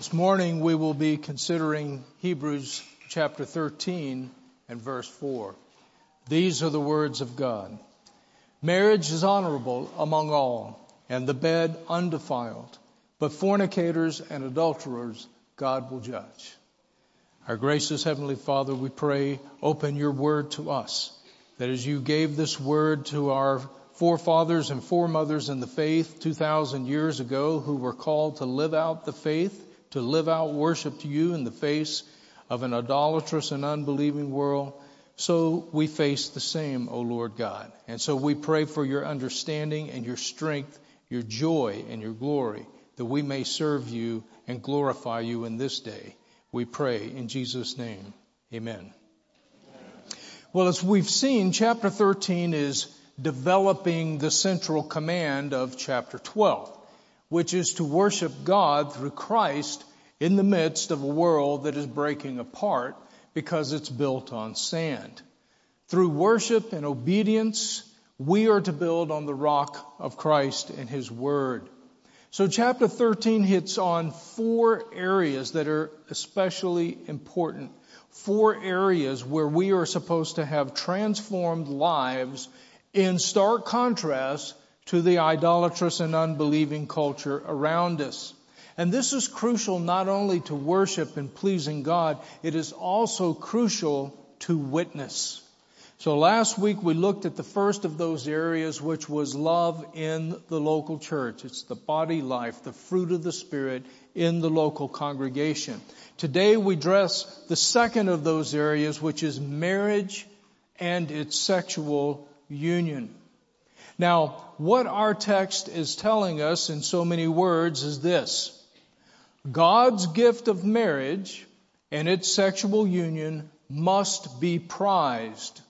This morning we will be considering Hebrews chapter 13 and verse 4. These are the words of God. Marriage is honorable among all, and the bed undefiled, but fornicators and adulterers God will judge. Our gracious Heavenly Father, we pray, open your word to us, that as you gave this word to our forefathers and foremothers in the faith 2,000 years ago who were called to live out the faith, to live out worship to you in the face of an idolatrous and unbelieving world, so we face the same, O Lord God. And so we pray for your understanding and your strength, your joy and your glory, that we may serve you and glorify you in this day. We pray in Jesus' name. Amen. Well, as we've seen, chapter 13 is developing the central command of chapter 12 which is to worship God through Christ in the midst of a world that is breaking apart because it's built on sand. Through worship and obedience, we are to build on the rock of Christ and His Word. So chapter 13 hits on four areas that are especially important. Four areas where we are supposed to have transformed lives in stark contrast to the idolatrous and unbelieving culture around us. And this is crucial not only to worship and pleasing God, it is also crucial to witness. So last week we looked at the first of those areas, which was love in the local church. It's the body life, the fruit of the Spirit in the local congregation. Today we address the second of those areas, which is marriage and its sexual union. Now, what our text is telling us in so many words is this. God's gift of marriage and its sexual union must be prized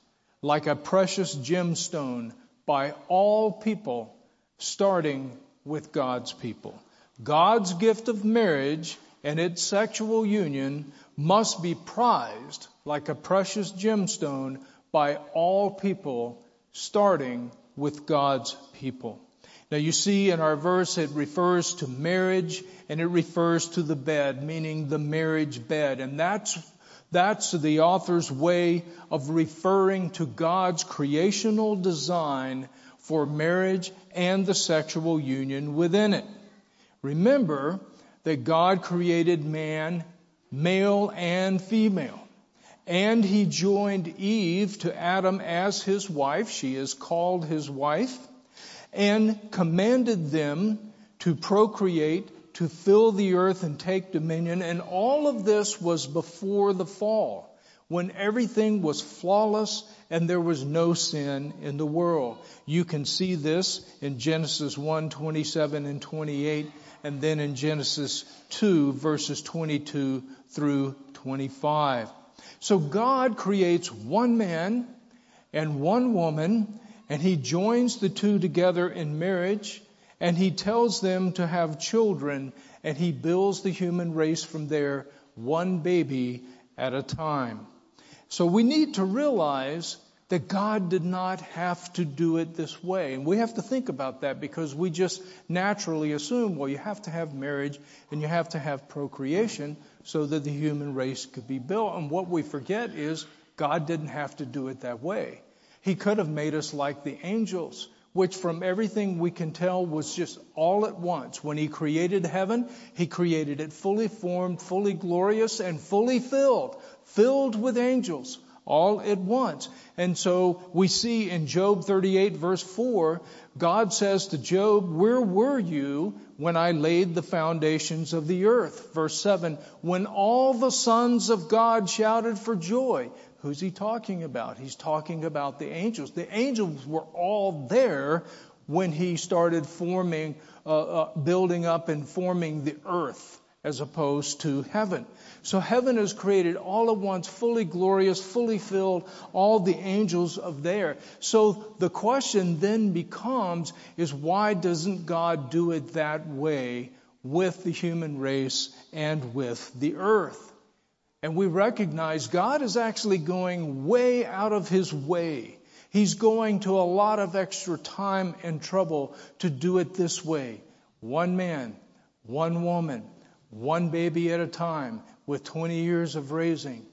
like a precious gemstone by all people, starting with God's people. God's gift of marriage and its sexual union must be prized like a precious gemstone by all people, starting with God's people. Now you see in our verse it refers to marriage and it refers to the bed, meaning the marriage bed. And that's, that's the author's way of referring to God's creational design for marriage and the sexual union within it. Remember that God created man, male and female. And he joined Eve to Adam as his wife. She is called his wife and commanded them to procreate, to fill the earth and take dominion. And all of this was before the fall when everything was flawless and there was no sin in the world. You can see this in Genesis 1, 27 and 28 and then in Genesis 2 verses 22 through 25. So God creates one man and one woman, and He joins the two together in marriage, and He tells them to have children, and He builds the human race from there, one baby at a time. So we need to realize that God did not have to do it this way. And we have to think about that because we just naturally assume, well, you have to have marriage and you have to have procreation so that the human race could be built. And what we forget is God didn't have to do it that way. He could have made us like the angels, which from everything we can tell was just all at once. When He created heaven, He created it fully formed, fully glorious, and fully filled, filled with angels all at once. And so we see in Job 38 verse 4, God says to Job, where were you when I laid the foundations of the earth? Verse 7, when all the sons of God shouted for joy. Who's he talking about? He's talking about the angels. The angels were all there when he started forming, uh, uh, building up and forming the earth as opposed to heaven. So heaven is created all at once, fully glorious, fully filled, all the angels of there. So the question then becomes is why doesn't God do it that way with the human race and with the earth? And we recognize God is actually going way out of his way. He's going to a lot of extra time and trouble to do it this way. One man, one woman, one baby at a time with 20 years of raising.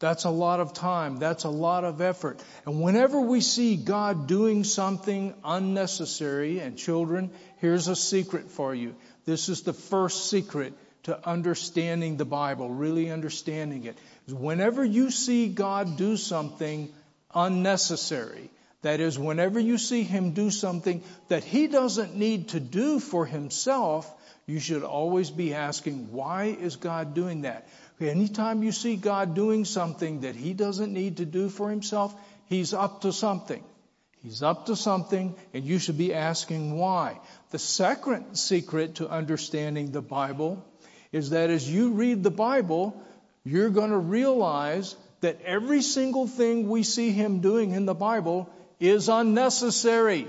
That's a lot of time. That's a lot of effort. And whenever we see God doing something unnecessary, and children, here's a secret for you. This is the first secret to understanding the Bible, really understanding it. Whenever you see God do something unnecessary, that is, whenever you see Him do something that He doesn't need to do for Himself, you should always be asking, why is God doing that? Anytime you see God doing something that He doesn't need to do for Himself, He's up to something. He's up to something, and you should be asking why. The second secret to understanding the Bible is that as you read the Bible, you're going to realize that every single thing we see Him doing in the Bible is unnecessary.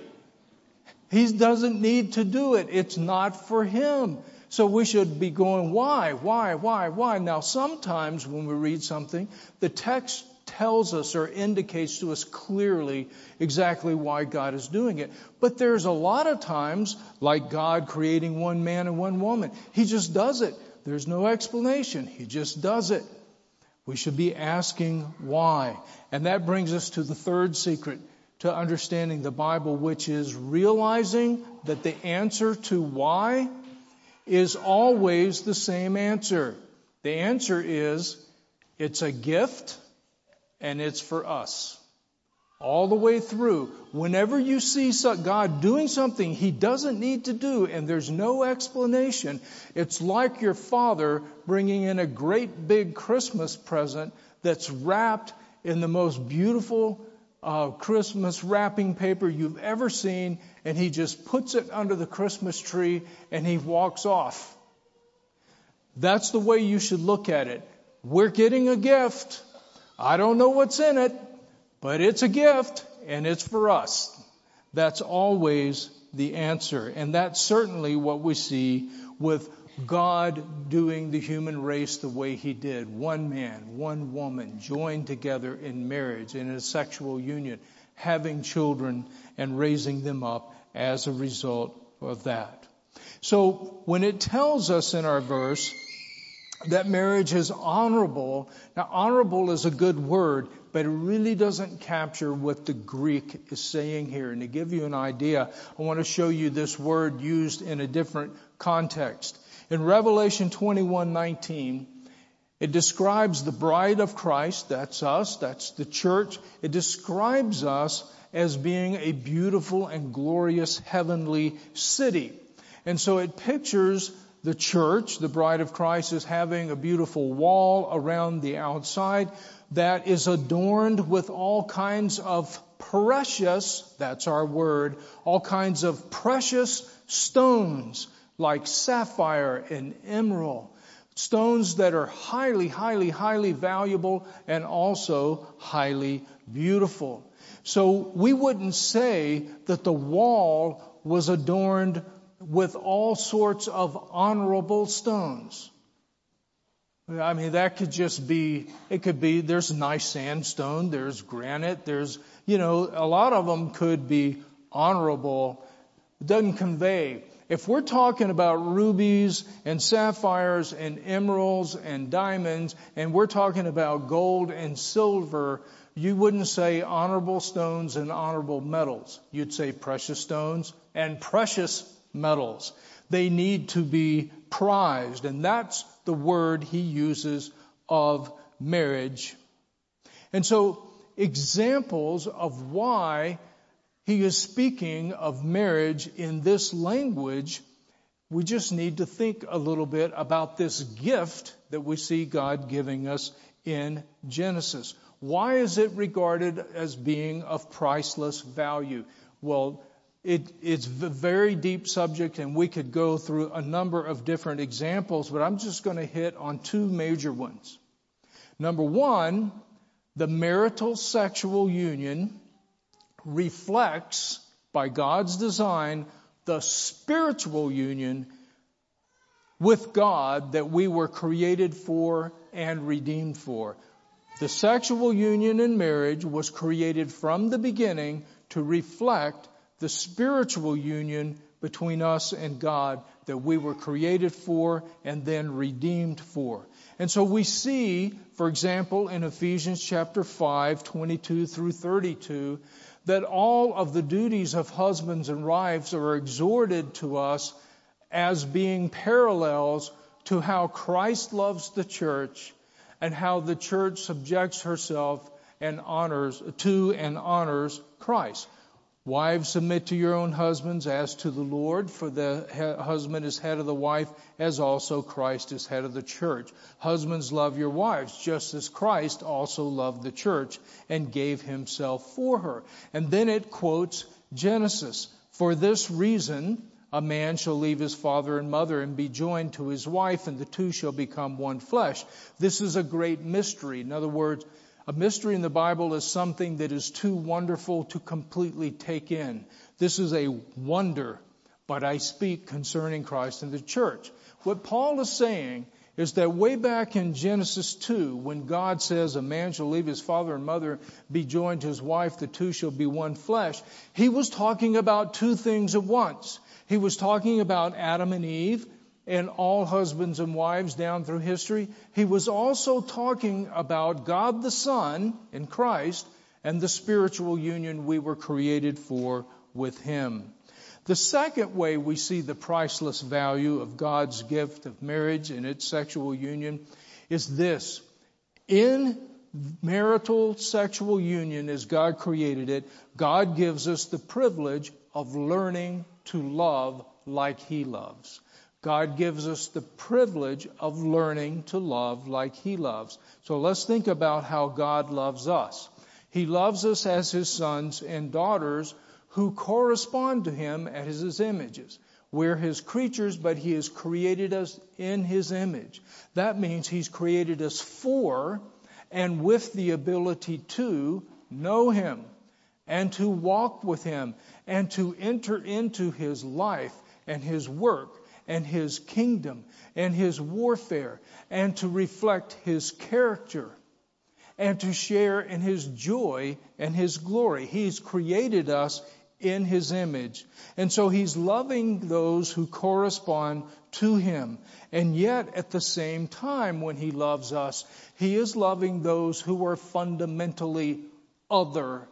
He doesn't need to do it. It's not for Him. So we should be going, why, why, why, why? Now, sometimes when we read something, the text tells us or indicates to us clearly exactly why God is doing it. But there's a lot of times, like God creating one man and one woman, He just does it. There's no explanation. He just does it. We should be asking why. And that brings us to the third secret to understanding the Bible, which is realizing that the answer to why is always the same answer. The answer is it's a gift and it's for us. All the way through. Whenever you see God doing something He doesn't need to do and there's no explanation, it's like your father bringing in a great big Christmas present that's wrapped in the most beautiful uh, Christmas wrapping paper you've ever seen, and he just puts it under the Christmas tree and he walks off. That's the way you should look at it. We're getting a gift. I don't know what's in it, but it's a gift and it's for us. That's always the answer. And that's certainly what we see with God doing the human race the way He did. One man, one woman, joined together in marriage, in a sexual union, having children and raising them up as a result of that. So when it tells us in our verse that marriage is honorable, now honorable is a good word, but it really doesn't capture what the Greek is saying here. And to give you an idea, I want to show you this word used in a different context. In Revelation 21:19, it describes the bride of Christ, that's us, that's the church. It describes us as being a beautiful and glorious heavenly city. And so it pictures the church, the bride of Christ, as having a beautiful wall around the outside that is adorned with all kinds of precious, that's our word, all kinds of precious stones like sapphire and emerald. Stones that are highly, highly, highly valuable and also highly beautiful. So we wouldn't say that the wall was adorned with all sorts of honorable stones. I mean, that could just be, it could be, there's nice sandstone, there's granite, there's, you know, a lot of them could be honorable. It doesn't convey if we're talking about rubies and sapphires and emeralds and diamonds, and we're talking about gold and silver, you wouldn't say honorable stones and honorable metals. You'd say precious stones and precious metals. They need to be prized, and that's the word he uses of marriage. And so, examples of why he is speaking of marriage in this language. We just need to think a little bit about this gift that we see God giving us in Genesis. Why is it regarded as being of priceless value? Well, it, it's a very deep subject, and we could go through a number of different examples, but I'm just going to hit on two major ones. Number one, the marital sexual union reflects, by God's design, the spiritual union with God that we were created for and redeemed for. The sexual union in marriage was created from the beginning to reflect the spiritual union between us and God that we were created for and then redeemed for. And so we see, for example, in Ephesians chapter 5, 22 through 32, that all of the duties of husbands and wives are exhorted to us as being parallels to how Christ loves the church and how the church subjects herself and honors to and honors Christ. Wives, submit to your own husbands as to the Lord, for the husband is head of the wife, as also Christ is head of the church. Husbands, love your wives, just as Christ also loved the church and gave himself for her. And then it quotes Genesis. For this reason, a man shall leave his father and mother and be joined to his wife, and the two shall become one flesh. This is a great mystery. In other words, a mystery in the Bible is something that is too wonderful to completely take in. This is a wonder, but I speak concerning Christ and the church. What Paul is saying is that way back in Genesis 2, when God says a man shall leave his father and mother, be joined to his wife, the two shall be one flesh, he was talking about two things at once. He was talking about Adam and Eve and all husbands and wives down through history. He was also talking about God the Son in Christ and the spiritual union we were created for with Him. The second way we see the priceless value of God's gift of marriage and its sexual union is this. In marital sexual union as God created it, God gives us the privilege of learning to love like He loves. God gives us the privilege of learning to love like He loves. So let's think about how God loves us. He loves us as His sons and daughters who correspond to Him as His images. We're His creatures, but He has created us in His image. That means He's created us for and with the ability to know Him and to walk with Him and to enter into His life and His work and his kingdom and his warfare and to reflect his character and to share in his joy and his glory. He's created us in his image. And so he's loving those who correspond to him. And yet, at the same time, when he loves us, he is loving those who are fundamentally other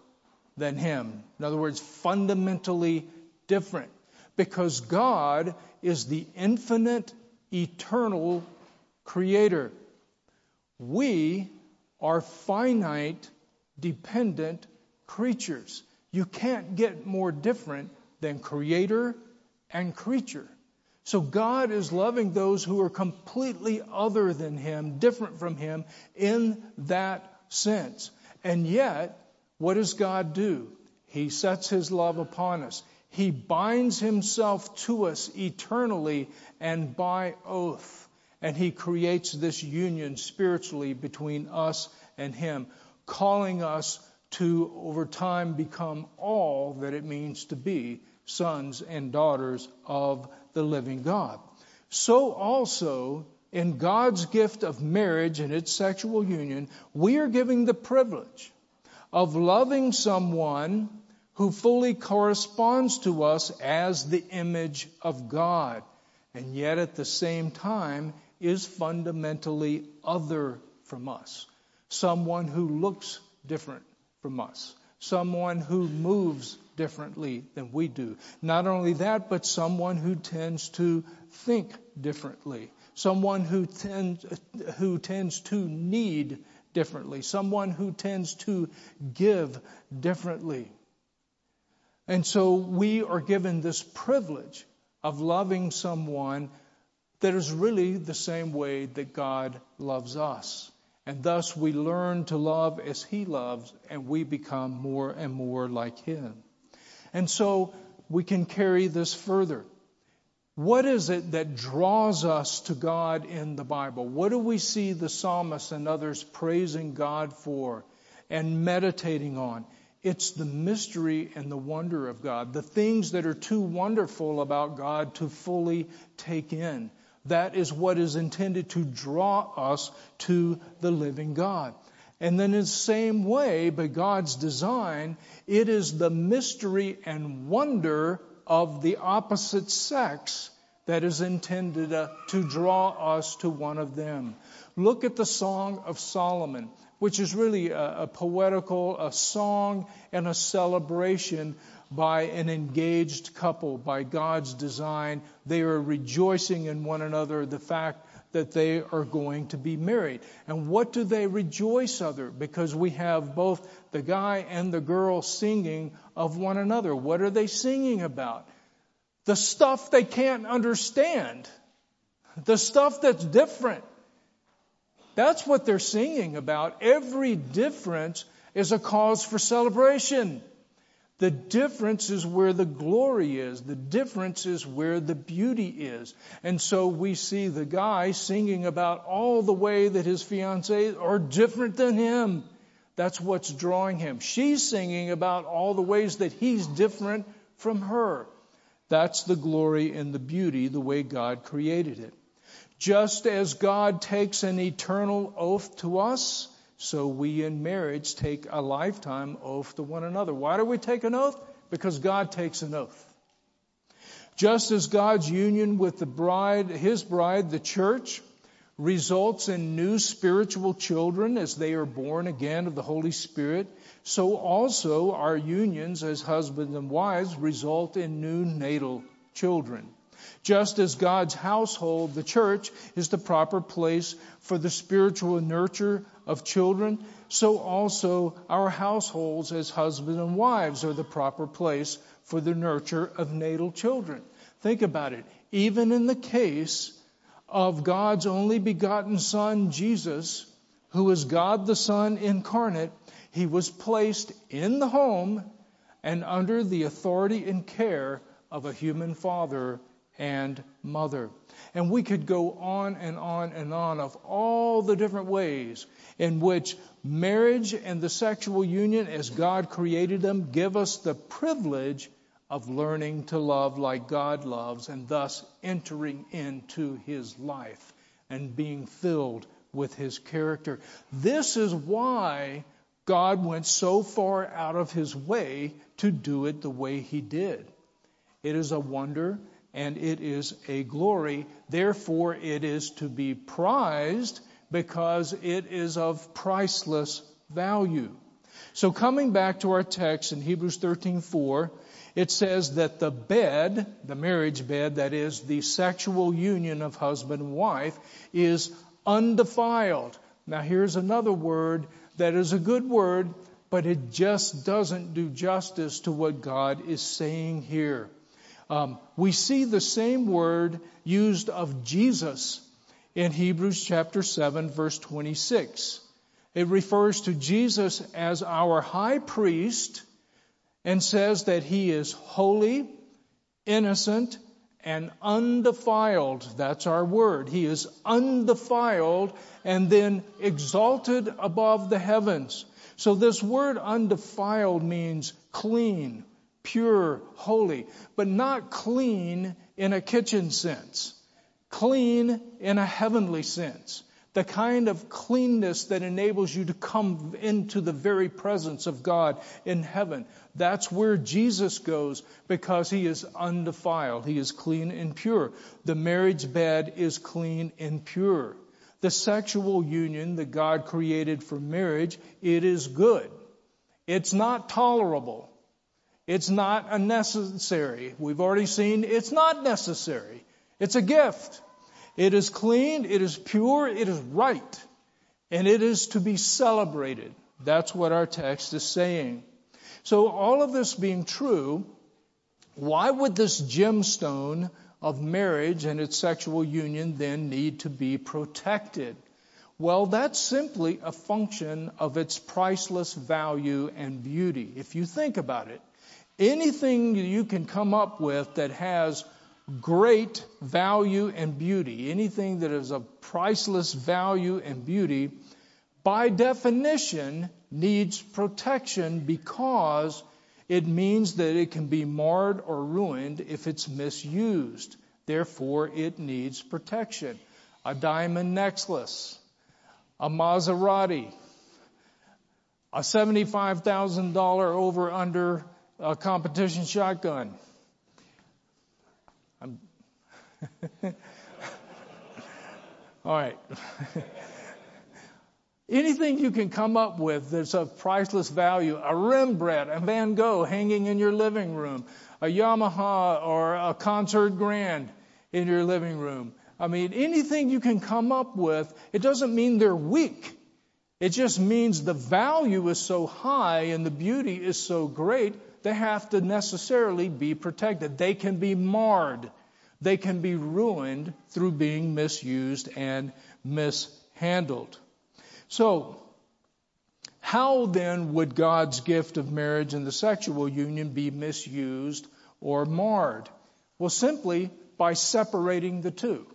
than him. In other words, fundamentally different. Because God is the infinite, eternal creator. We are finite, dependent creatures. You can't get more different than creator and creature. So God is loving those who are completely other than Him, different from Him in that sense. And yet, what does God do? He sets His love upon us. He binds himself to us eternally and by oath. And he creates this union spiritually between us and him, calling us to, over time, become all that it means to be sons and daughters of the living God. So also, in God's gift of marriage and its sexual union, we are giving the privilege of loving someone who fully corresponds to us as the image of God, and yet at the same time is fundamentally other from us. Someone who looks different from us. Someone who moves differently than we do. Not only that, but someone who tends to think differently. Someone who tends, who tends to need differently. Someone who tends to give differently. And so we are given this privilege of loving someone that is really the same way that God loves us. And thus we learn to love as He loves, and we become more and more like Him. And so we can carry this further. What is it that draws us to God in the Bible? What do we see the psalmist and others praising God for and meditating on? It's the mystery and the wonder of God, the things that are too wonderful about God to fully take in. That is what is intended to draw us to the living God. And then, in the same way, by God's design, it is the mystery and wonder of the opposite sex that is intended uh, to draw us to one of them. Look at the Song of Solomon, which is really a, a poetical, a song and a celebration by an engaged couple, by God's design. They are rejoicing in one another, the fact that they are going to be married. And what do they rejoice other? Because we have both the guy and the girl singing of one another. What are they singing about? The stuff they can't understand. The stuff that's different. That's what they're singing about. Every difference is a cause for celebration. The difference is where the glory is. The difference is where the beauty is. And so we see the guy singing about all the way that his fiancee are different than him. That's what's drawing him. She's singing about all the ways that he's different from her. That's the glory and the beauty, the way God created it. Just as God takes an eternal oath to us, so we in marriage take a lifetime oath to one another. Why do we take an oath? Because God takes an oath. Just as God's union with the bride, his bride, the church, results in new spiritual children as they are born again of the Holy Spirit, so also our unions as husbands and wives result in new natal children. Just as God's household, the church, is the proper place for the spiritual nurture of children, so also our households as husbands and wives are the proper place for the nurture of natal children. Think about it. Even in the case of God's only begotten Son, Jesus, who is God the Son incarnate, he was placed in the home and under the authority and care of a human father and mother. And we could go on and on and on of all the different ways in which marriage and the sexual union, as God created them, give us the privilege of learning to love like God loves and thus entering into His life and being filled with His character. This is why God went so far out of His way to do it the way He did. It is a wonder and it is a glory. Therefore, it is to be prized because it is of priceless value. So coming back to our text in Hebrews 13:4, it says that the bed, the marriage bed, that is the sexual union of husband and wife, is undefiled. Now here's another word that is a good word, but it just doesn't do justice to what God is saying here. Um, we see the same word used of Jesus in Hebrews chapter 7 verse 26. It refers to Jesus as our high priest and says that he is holy, innocent, and undefiled. That's our word. He is undefiled and then exalted above the heavens. So this word undefiled means clean, pure, holy, but not clean in a kitchen sense. Clean in a heavenly sense. The kind of cleanness that enables you to come into the very presence of God in heaven. That's where Jesus goes because he is undefiled. He is clean and pure. The marriage bed is clean and pure. The sexual union that God created for marriage, it is good. It's not tolerable. It's not unnecessary. We've already seen it's not necessary. It's a gift. It is clean, it is pure, it is right, and it is to be celebrated. That's what our text is saying. So, all of this being true, why would this gemstone of marriage and its sexual union then need to be protected? Well, that's simply a function of its priceless value and beauty. If you think about it, anything you can come up with that has great value and beauty, anything that is of priceless value and beauty, by definition needs protection because it means that it can be marred or ruined if it's misused. Therefore, it needs protection. A diamond necklace, a Maserati, a $75,000 over under a competition shotgun. I'm All right. Anything you can come up with that's of priceless value, a Rembrandt, a Van Gogh hanging in your living room, a Yamaha or a concert grand in your living room. I mean, anything you can come up with, it doesn't mean they're weak. It just means the value is so high and the beauty is so great, they have to necessarily be protected. They can be marred. They can be ruined through being misused and mishandled. So, how then would God's gift of marriage and the sexual union be misused or marred? Well, simply by separating the two.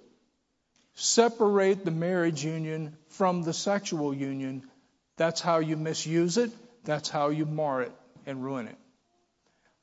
Separate the marriage union from the sexual union. That's how you misuse it. That's how you mar it and ruin it.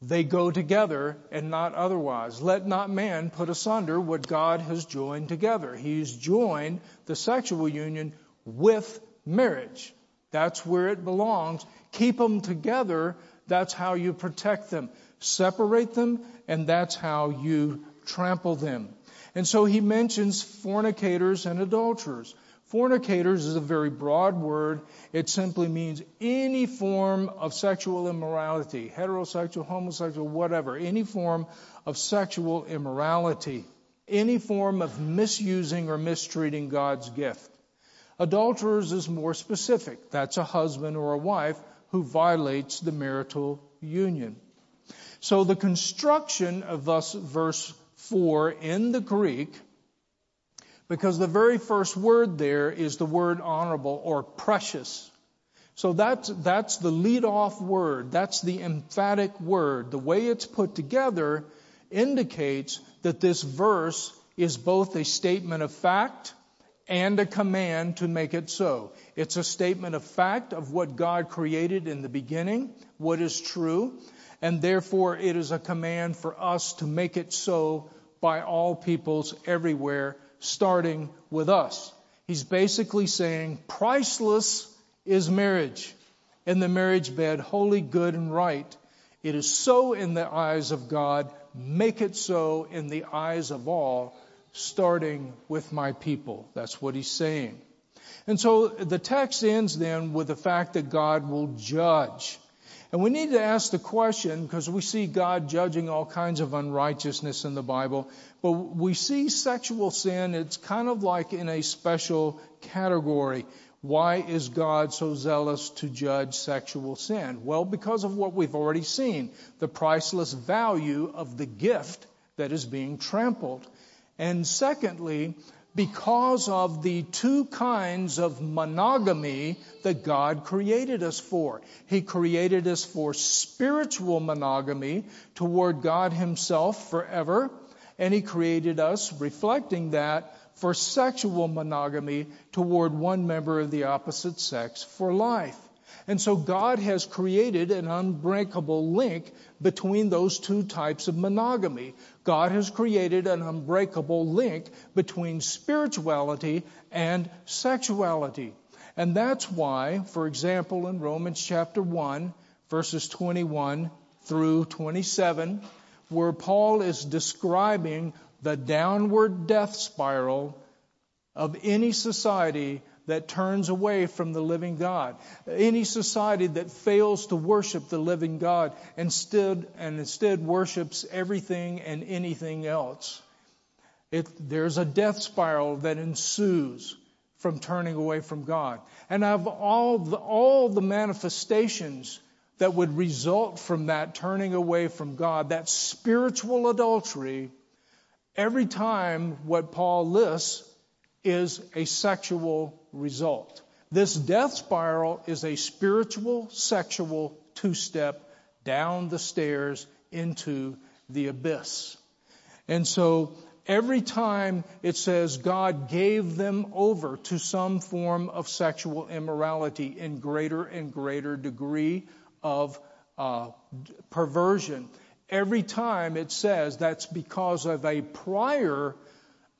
They go together and not otherwise. Let not man put asunder what God has joined together. He's joined the sexual union with marriage. That's where it belongs. Keep them together. That's how you protect them. Separate them, and that's how you trample them. And so he mentions fornicators and adulterers. Fornicators is a very broad word. It simply means any form of sexual immorality, heterosexual, homosexual, whatever, any form of sexual immorality, any form of misusing or mistreating God's gift. Adulterers is more specific. That's a husband or a wife who violates the marital union. So the construction of thus verse 4 in the Greek, because the very first word there is the word honorable or precious. So that's, that's the lead off word. That's the emphatic word. The way it's put together indicates that this verse is both a statement of fact and a command to make it so. It's a statement of fact of what God created in the beginning, what is true, and therefore it is a command for us to make it so by all peoples everywhere, starting with us. He's basically saying priceless is marriage in the marriage bed, holy, good, and right. It is so in the eyes of God. Make it so in the eyes of all starting with my people. That's what he's saying. And so the text ends then with the fact that God will judge. And we need to ask the question, because we see God judging all kinds of unrighteousness in the Bible, but we see sexual sin, it's kind of like in a special category. Why is God so zealous to judge sexual sin? Well, because of what we've already seen, the priceless value of the gift that is being trampled. And secondly, because of the two kinds of monogamy that God created us for. He created us for spiritual monogamy toward God Himself forever, and He created us, reflecting that, for sexual monogamy toward one member of the opposite sex for life. And so God has created an unbreakable link between those two types of monogamy. God has created an unbreakable link between spirituality and sexuality. And that's why, for example, in Romans chapter 1, verses 21 through 27, where Paul is describing the downward death spiral of any society that turns away from the living God. Any society that fails to worship the living God instead, and instead worships everything and anything else. It, there's a death spiral that ensues from turning away from God. And of all the, all the manifestations that would result from that turning away from God, that spiritual adultery, every time what Paul lists is a sexual result. This death spiral is a spiritual, sexual two step down the stairs into the abyss. And so every time it says God gave them over to some form of sexual immorality in greater and greater degree of uh, perversion, every time it says that's because of a prior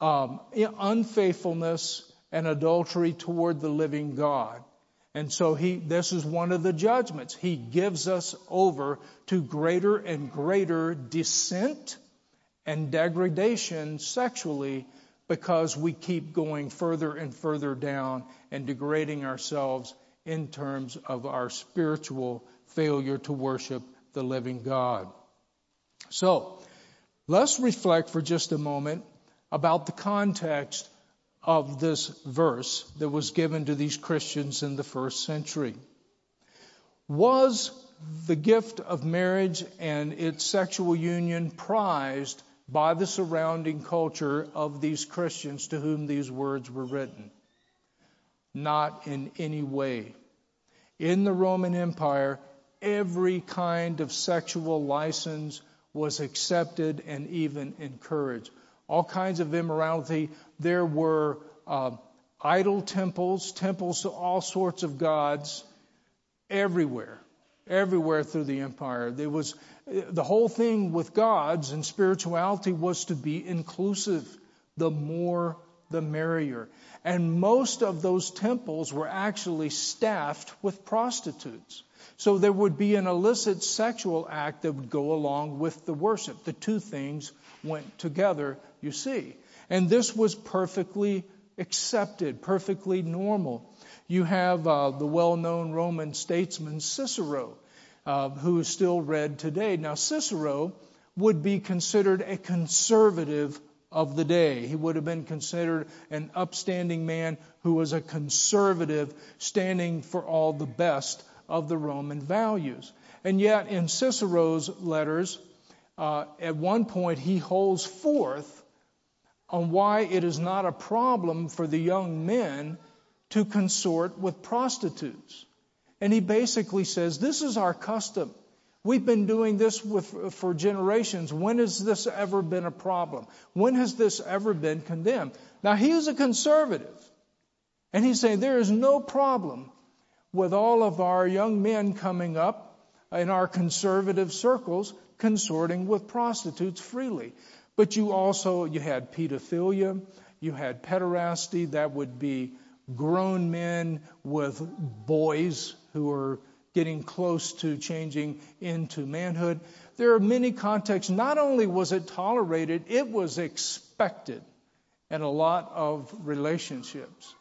um, unfaithfulness and adultery toward the living God. And so he, this is one of the judgments. He gives us over to greater and greater descent and degradation sexually because we keep going further and further down and degrading ourselves in terms of our spiritual failure to worship the living God. So, let's reflect for just a moment about the context of this verse that was given to these Christians in the first century. Was the gift of marriage and its sexual union prized by the surrounding culture of these Christians to whom these words were written? Not in any way. In the Roman Empire, every kind of sexual license was accepted and even encouraged all kinds of immorality. There were uh, idol temples, temples to all sorts of gods everywhere, everywhere through the empire. There was the whole thing with gods and spirituality was to be inclusive. The more, the merrier. And most of those temples were actually staffed with prostitutes. So there would be an illicit sexual act that would go along with the worship. The two things went together, you see. And this was perfectly accepted, perfectly normal. You have uh, the well known Roman statesman Cicero, uh, who is still read today. Now, Cicero would be considered a conservative of the day. He would have been considered an upstanding man who was a conservative, standing for all the best of the Roman values. And yet, in Cicero's letters, uh, at one point he holds forth on why it is not a problem for the young men to consort with prostitutes. And he basically says, This is our custom. We've been doing this with, for generations. When has this ever been a problem? When has this ever been condemned? Now, he is a conservative. And he's saying there is no problem with all of our young men coming up in our conservative circles consorting with prostitutes freely. But you also, you had pedophilia, you had pederasty, that would be grown men with boys who are getting close to changing into manhood. There are many contexts. Not only was it tolerated, it was expected in a lot of relationships.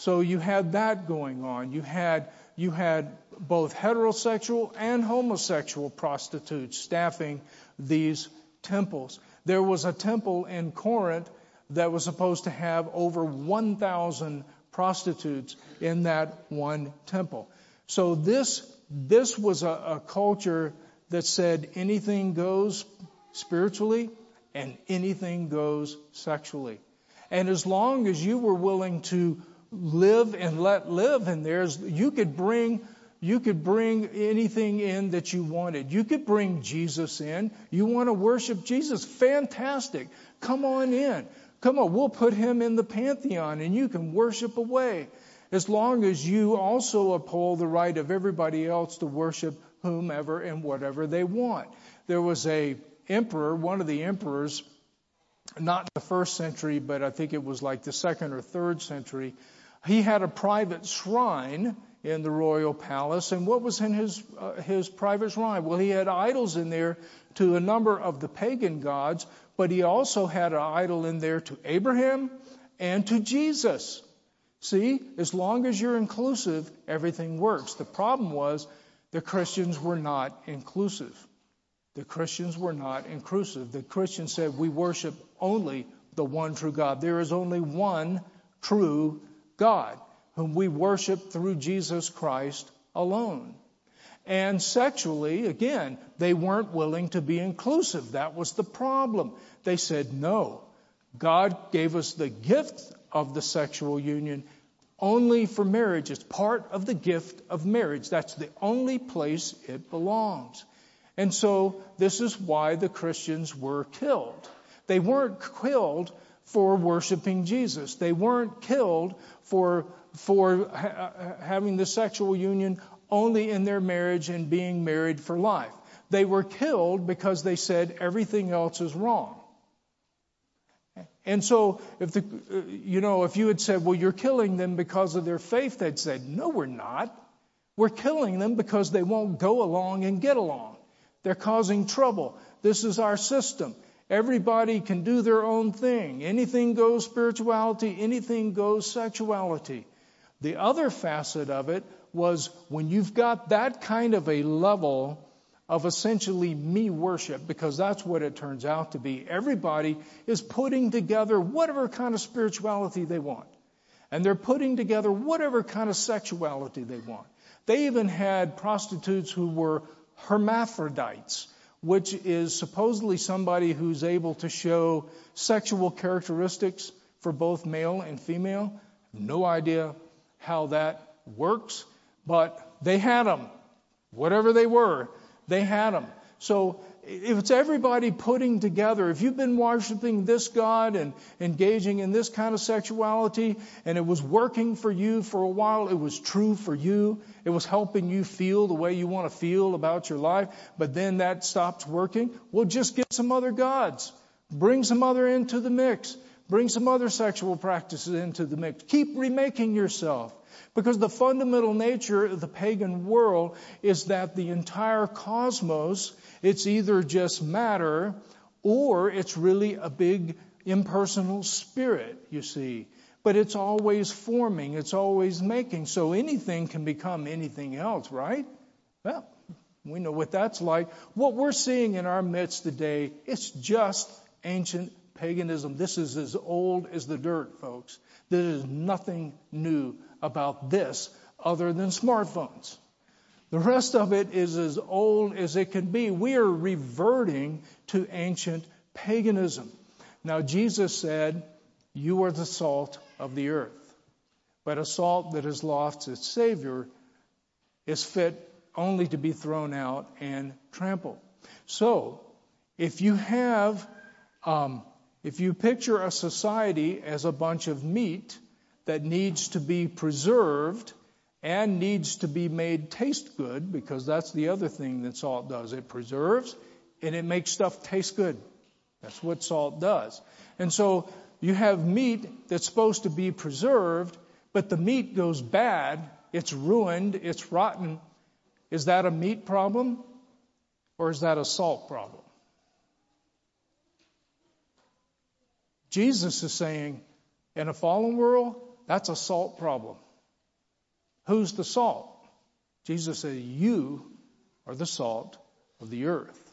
So you had that going on. You had you had both heterosexual and homosexual prostitutes staffing these temples. There was a temple in Corinth that was supposed to have over 1,000 prostitutes in that one temple. So this, this was a, a culture that said anything goes spiritually and anything goes sexually. And as long as you were willing to live and let live and there's you could bring you could bring anything in that you wanted. You could bring Jesus in. You want to worship Jesus? Fantastic. Come on in. Come on, we'll put him in the pantheon and you can worship away. As long as you also uphold the right of everybody else to worship whomever and whatever they want. There was a emperor, one of the emperors, not the first century, but I think it was like the second or third century, he had a private shrine in the royal palace. And what was in his, uh, his private shrine? Well, he had idols in there to a number of the pagan gods, but he also had an idol in there to Abraham and to Jesus. See, as long as you're inclusive, everything works. The problem was the Christians were not inclusive. The Christians were not inclusive. The Christians said, We worship only the one true God. There is only one true God, whom we worship through Jesus Christ alone. And sexually, again, they weren't willing to be inclusive. That was the problem. They said, no, God gave us the gift of the sexual union only for marriage. It's part of the gift of marriage. That's the only place it belongs. And so this is why the Christians were killed. They weren't killed for worshiping Jesus. They weren't killed for, for ha- having the sexual union only in their marriage and being married for life. They were killed because they said everything else is wrong. And so, if the, you know, if you had said, well, you're killing them because of their faith, they'd said, no, we're not. We're killing them because they won't go along and get along. They're causing trouble. This is our system. Everybody can do their own thing. Anything goes spirituality, anything goes sexuality. The other facet of it was when you've got that kind of a level of essentially me worship, because that's what it turns out to be. Everybody is putting together whatever kind of spirituality they want. And they're putting together whatever kind of sexuality they want. They even had prostitutes who were hermaphrodites, which is supposedly somebody who's able to show sexual characteristics for both male and female. No idea how that works, but they had them. Whatever they were, they had them. So if it's everybody putting together, if you've been worshiping this God and engaging in this kind of sexuality and it was working for you for a while, it was true for you, it was helping you feel the way you want to feel about your life, but then that stops working, well, just get some other gods. Bring some other into the mix. Bring some other sexual practices into the mix. Keep remaking yourself. Because the fundamental nature of the pagan world is that the entire cosmos, it's either just matter or it's really a big impersonal spirit, you see. But it's always forming, it's always making. So anything can become anything else, right? Well, we know what that's like. What we're seeing in our midst today, it's just ancient paganism. This is as old as the dirt, folks. There is nothing new about this other than smartphones. The rest of it is as old as it can be. We are reverting to ancient paganism. Now, Jesus said, You are the salt of the earth. But a salt that has lost its Savior is fit only to be thrown out and trampled. So, if you have, um, if you picture a society as a bunch of meat, that needs to be preserved and needs to be made taste good because that's the other thing that salt does. It preserves and it makes stuff taste good. That's what salt does. And so you have meat that's supposed to be preserved, but the meat goes bad. It's ruined. It's rotten. Is that a meat problem or is that a salt problem? Jesus is saying, in a fallen world, that's a salt problem. Who's the salt? Jesus said, You are the salt of the earth.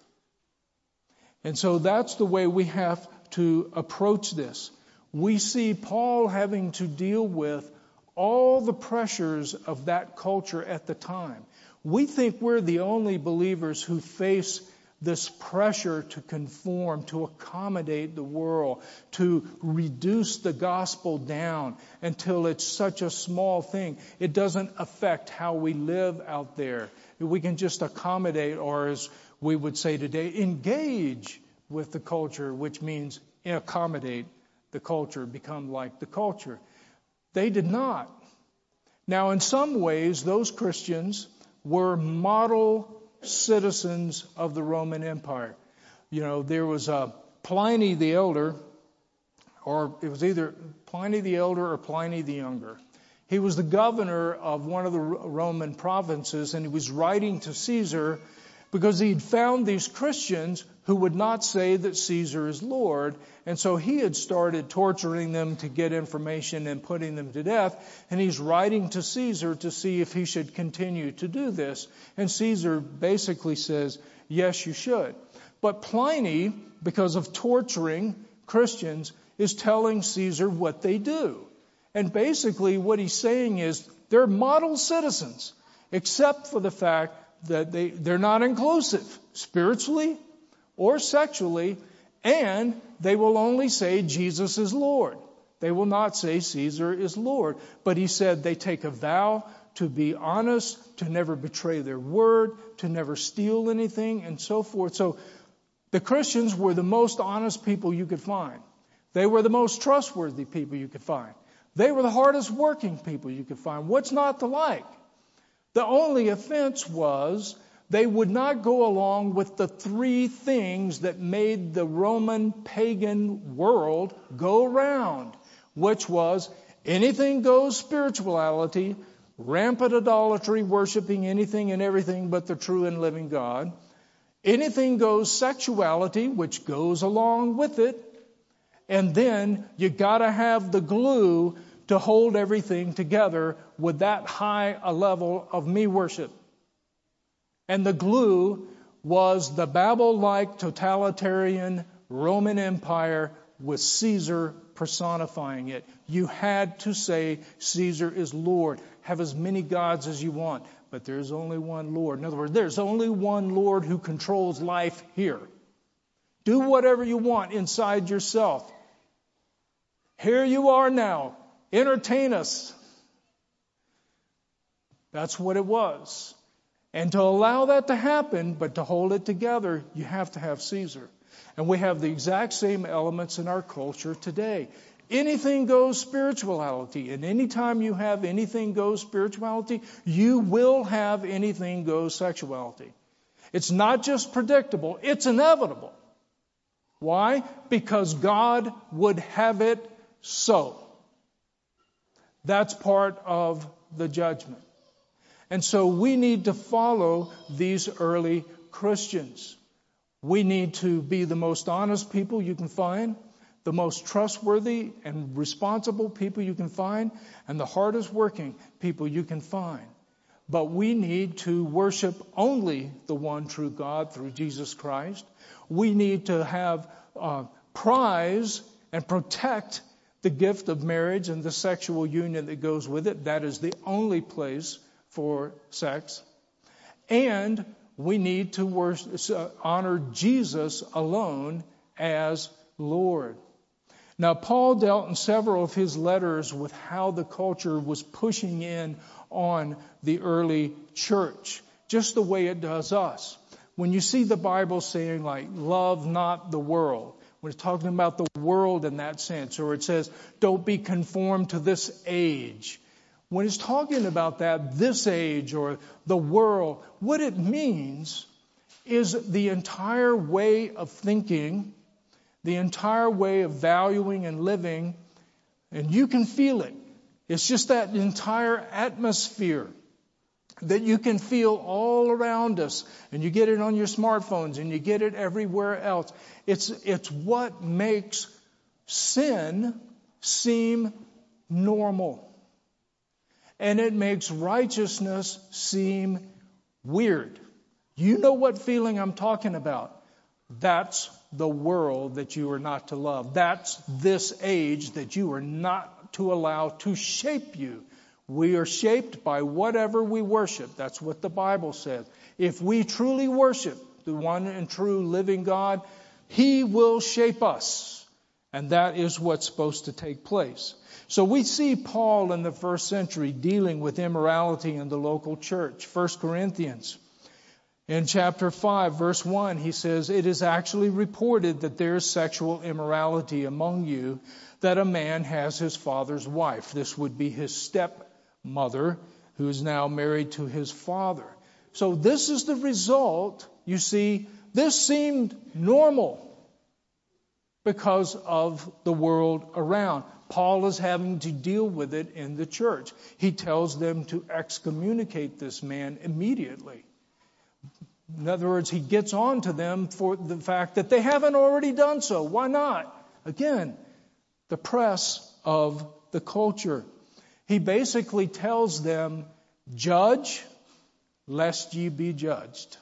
And so that's the way we have to approach this. We see Paul having to deal with all the pressures of that culture at the time. We think we're the only believers who face this pressure to conform, to accommodate the world, to reduce the gospel down until it's such a small thing. It doesn't affect how we live out there. We can just accommodate, or as we would say today, engage with the culture, which means accommodate the culture, become like the culture. They did not. Now, in some ways, those Christians were model citizens of the Roman Empire. You know, there was uh, Pliny the Elder, or it was either Pliny the Elder or Pliny the Younger. He was the governor of one of the Roman provinces, and he was writing to Caesar because he'd found these Christians who would not say that Caesar is Lord. And so he had started torturing them to get information and putting them to death. And he's writing to Caesar to see if he should continue to do this. And Caesar basically says, yes, you should. But Pliny, because of torturing Christians, is telling Caesar what they do. And basically what he's saying is they're model citizens, except for the fact that they, they're not inclusive spiritually or sexually, and they will only say Jesus is Lord. They will not say Caesar is Lord. But he said they take a vow to be honest, to never betray their word, to never steal anything, and so forth. So the Christians were the most honest people you could find. They were the most trustworthy people you could find. They were the hardest working people you could find. What's not to like? The only offense was they would not go along with the three things that made the Roman pagan world go round, which was anything goes spirituality, rampant idolatry, worshiping anything and everything but the true and living God, anything goes sexuality, which goes along with it, and then you gotta have the glue to hold everything together with that high a level of me worship. And the glue was the Babel like totalitarian Roman Empire with Caesar personifying it. You had to say Caesar is Lord. Have as many gods as you want, but there's only one Lord. In other words, there's only one Lord who controls life here. Do whatever you want inside yourself. Here you are now. Entertain us. That's what it was. And to allow that to happen, but to hold it together, you have to have Caesar. And we have the exact same elements in our culture today. Anything goes spirituality. And anytime you have anything goes spirituality, you will have anything goes sexuality. It's not just predictable, it's inevitable. Why? Because God would have it so. That's part of the judgment. And so we need to follow these early Christians. We need to be the most honest people you can find, the most trustworthy and responsible people you can find, and the hardest working people you can find. But we need to worship only the one true God through Jesus Christ. We need to have uh, prize and protect the gift of marriage and the sexual union that goes with it. That is the only place for sex. And we need to honor Jesus alone as Lord. Now, Paul dealt in several of his letters with how the culture was pushing in on the early church, just the way it does us. When you see the Bible saying, like, love not the world, when it's talking about the world in that sense, or it says, don't be conformed to this age. When it's talking about that, this age or the world, what it means is the entire way of thinking, the entire way of valuing and living, and you can feel it. It's just that entire atmosphere that you can feel all around us, and you get it on your smartphones and you get it everywhere else. It's, it's what makes sin seem normal. And it makes righteousness seem weird. You know what feeling I'm talking about. That's the world that you are not to love. That's this age that you are not to allow to shape you. We are shaped by whatever we worship. That's what the Bible says. If we truly worship the one and true living God, He will shape us. And that is what's supposed to take place. So we see Paul in the first century dealing with immorality in the local church. 1 Corinthians. In chapter 5, verse 1, he says, It is actually reported that there is sexual immorality among you, that a man has his father's wife. This would be his step mother who is now married to his father. So this is the result. You see, this seemed normal because of the world around. Paul is having to deal with it in the church. He tells them to excommunicate this man immediately. In other words, he gets on to them for the fact that they haven't already done so. Why not? Again, the press of the culture. He basically tells them, judge lest ye be judged.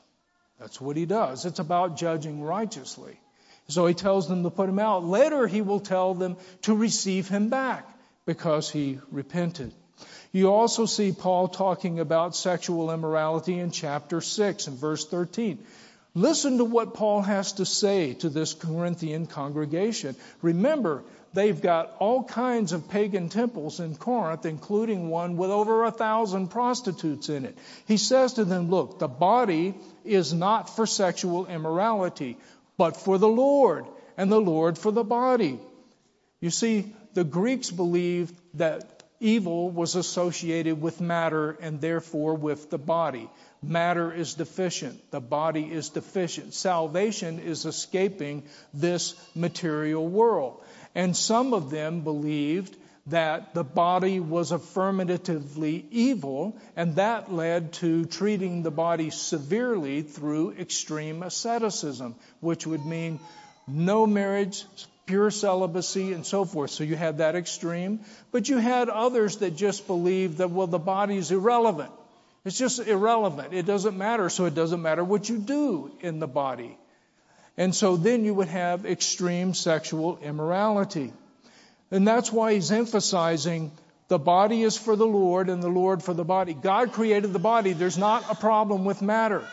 That's what he does. It's about judging righteously. So he tells them to put him out. Later, he will tell them to receive him back because he repented. You also see Paul talking about sexual immorality in chapter 6 and verse 13. Listen to what Paul has to say to this Corinthian congregation. Remember, they've got all kinds of pagan temples in Corinth, including one with over a thousand prostitutes in it. He says to them, look, the body is not for sexual immorality, but for the Lord, and the Lord for the body. You see, the Greeks believed that evil was associated with matter and therefore with the body. Matter is deficient. The body is deficient. Salvation is escaping this material world. And some of them believed that the body was affirmatively evil, and that led to treating the body severely through extreme asceticism, which would mean no marriage, pure celibacy, and so forth. So you had that extreme. But you had others that just believed that, well, the body is irrelevant. It's just irrelevant. It doesn't matter, so it doesn't matter what you do in the body. And so then you would have extreme sexual immorality. And that's why he's emphasizing the body is for the Lord and the Lord for the body. God created the body. There's not a problem with matter.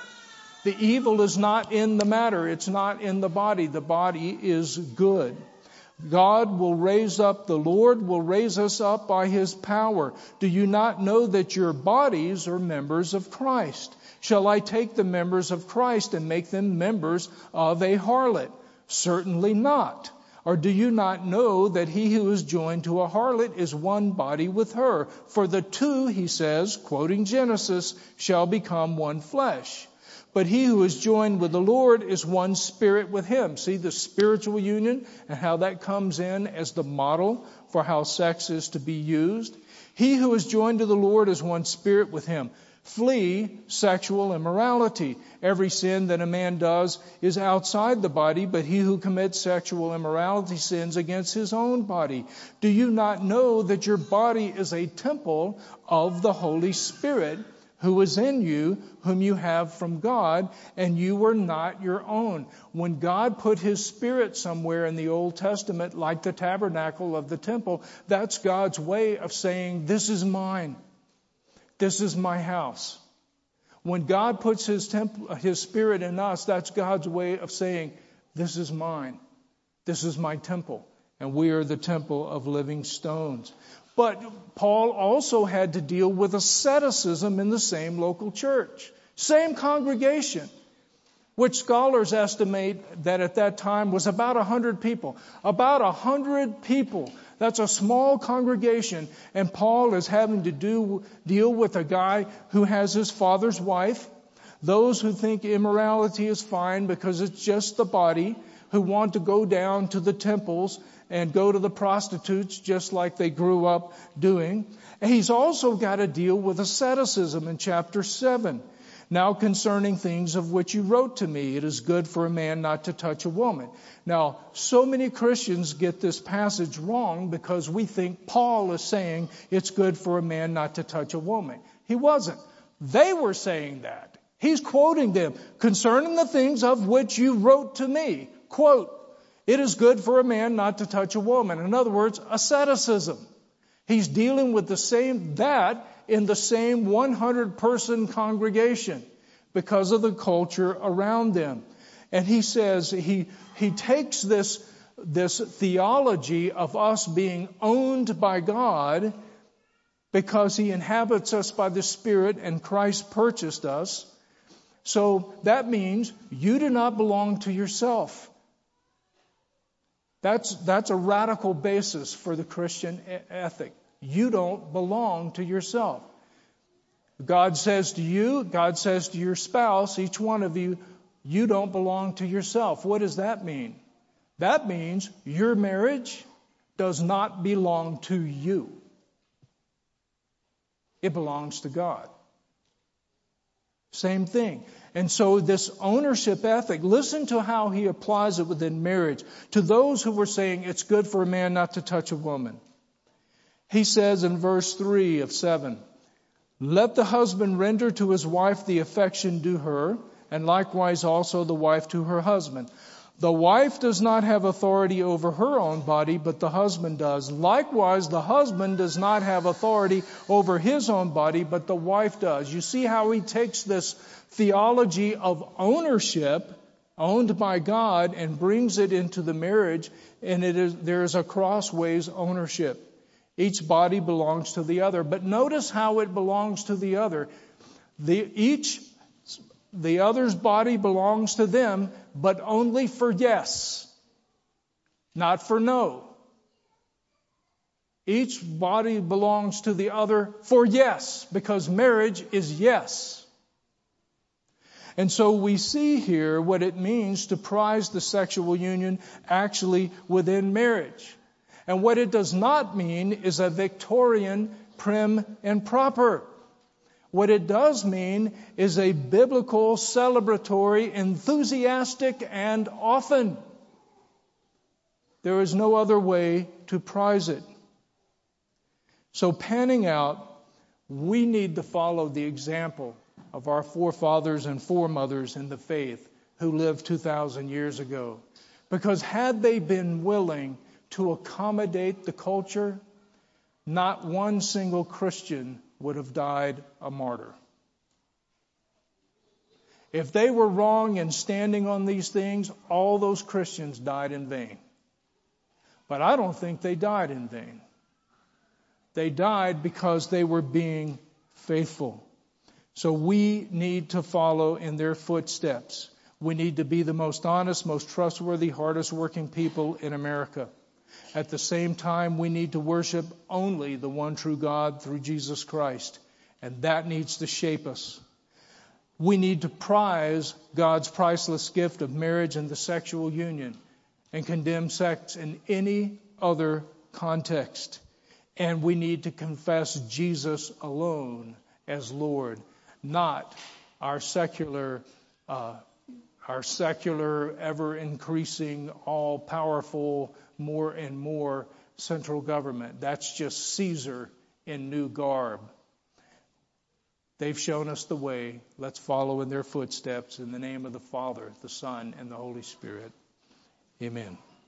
The evil is not in the matter, it's not in the body. The body is good. God will raise up, the Lord will raise us up by his power. Do you not know that your bodies are members of Christ? Shall I take the members of Christ and make them members of a harlot? Certainly not. Or do you not know that he who is joined to a harlot is one body with her? For the two, he says, quoting Genesis, shall become one flesh. But he who is joined with the Lord is one spirit with him. See the spiritual union and how that comes in as the model for how sex is to be used. He who is joined to the Lord is one spirit with him. Flee sexual immorality. Every sin that a man does is outside the body, but he who commits sexual immorality sins against his own body. Do you not know that your body is a temple of the Holy Spirit who is in you, whom you have from God, and you were not your own? When God put his spirit somewhere in the Old Testament, like the tabernacle of the temple, that's God's way of saying, This is mine. This is my house. When God puts his, his spirit in us, that's God's way of saying, This is mine. This is my temple. And we are the temple of living stones. But Paul also had to deal with asceticism in the same local church, same congregation, which scholars estimate that at that time was about 100 people. About 100 people that's a small congregation, and Paul is having to do, deal with a guy who has his father's wife, those who think immorality is fine because it's just the body, who want to go down to the temples and go to the prostitutes just like they grew up doing. And he's also got to deal with asceticism in chapter 7. Now concerning things of which you wrote to me, it is good for a man not to touch a woman. Now, so many Christians get this passage wrong because we think Paul is saying it's good for a man not to touch a woman. He wasn't. They were saying that. He's quoting them concerning the things of which you wrote to me. Quote, it is good for a man not to touch a woman. In other words, asceticism. He's dealing with the same, that in the same 100 person congregation because of the culture around them. And he says, he, he takes this, this theology of us being owned by God because he inhabits us by the Spirit and Christ purchased us. So that means you do not belong to yourself. That's, that's a radical basis for the Christian ethic. You don't belong to yourself. God says to you, God says to your spouse, each one of you, you don't belong to yourself. What does that mean? That means your marriage does not belong to you. It belongs to God. Same thing. And so this ownership ethic, listen to how he applies it within marriage to those who were saying it's good for a man not to touch a woman. He says in verse 3 of 7, Let the husband render to his wife the affection due her, and likewise also the wife to her husband. The wife does not have authority over her own body, but the husband does. Likewise, the husband does not have authority over his own body, but the wife does. You see how he takes this theology of ownership, owned by God, and brings it into the marriage, and it is, there is a crossways ownership. Each body belongs to the other. But notice how it belongs to the other. The, each, the other's body belongs to them, but only for yes, not for no. Each body belongs to the other for yes, because marriage is yes. And so we see here what it means to prize the sexual union actually within marriage. And what it does not mean is a Victorian prim and proper. What it does mean is a biblical, celebratory, enthusiastic, and often. There is no other way to prize it. So, panning out, we need to follow the example of our forefathers and foremothers in the faith who lived 2,000 years ago. Because had they been willing to accommodate the culture, not one single Christian would have died a martyr. If they were wrong in standing on these things, all those Christians died in vain. But I don't think they died in vain. They died because they were being faithful. So we need to follow in their footsteps. We need to be the most honest, most trustworthy, hardest working people in America. At the same time, we need to worship only the one true God through Jesus Christ. And that needs to shape us. We need to prize God's priceless gift of marriage and the sexual union and condemn sex in any other context. And we need to confess Jesus alone as Lord, not our secular, uh, our secular, ever increasing, all powerful, more and more central government. That's just Caesar in new garb. They've shown us the way. Let's follow in their footsteps in the name of the Father, the Son, and the Holy Spirit. Amen.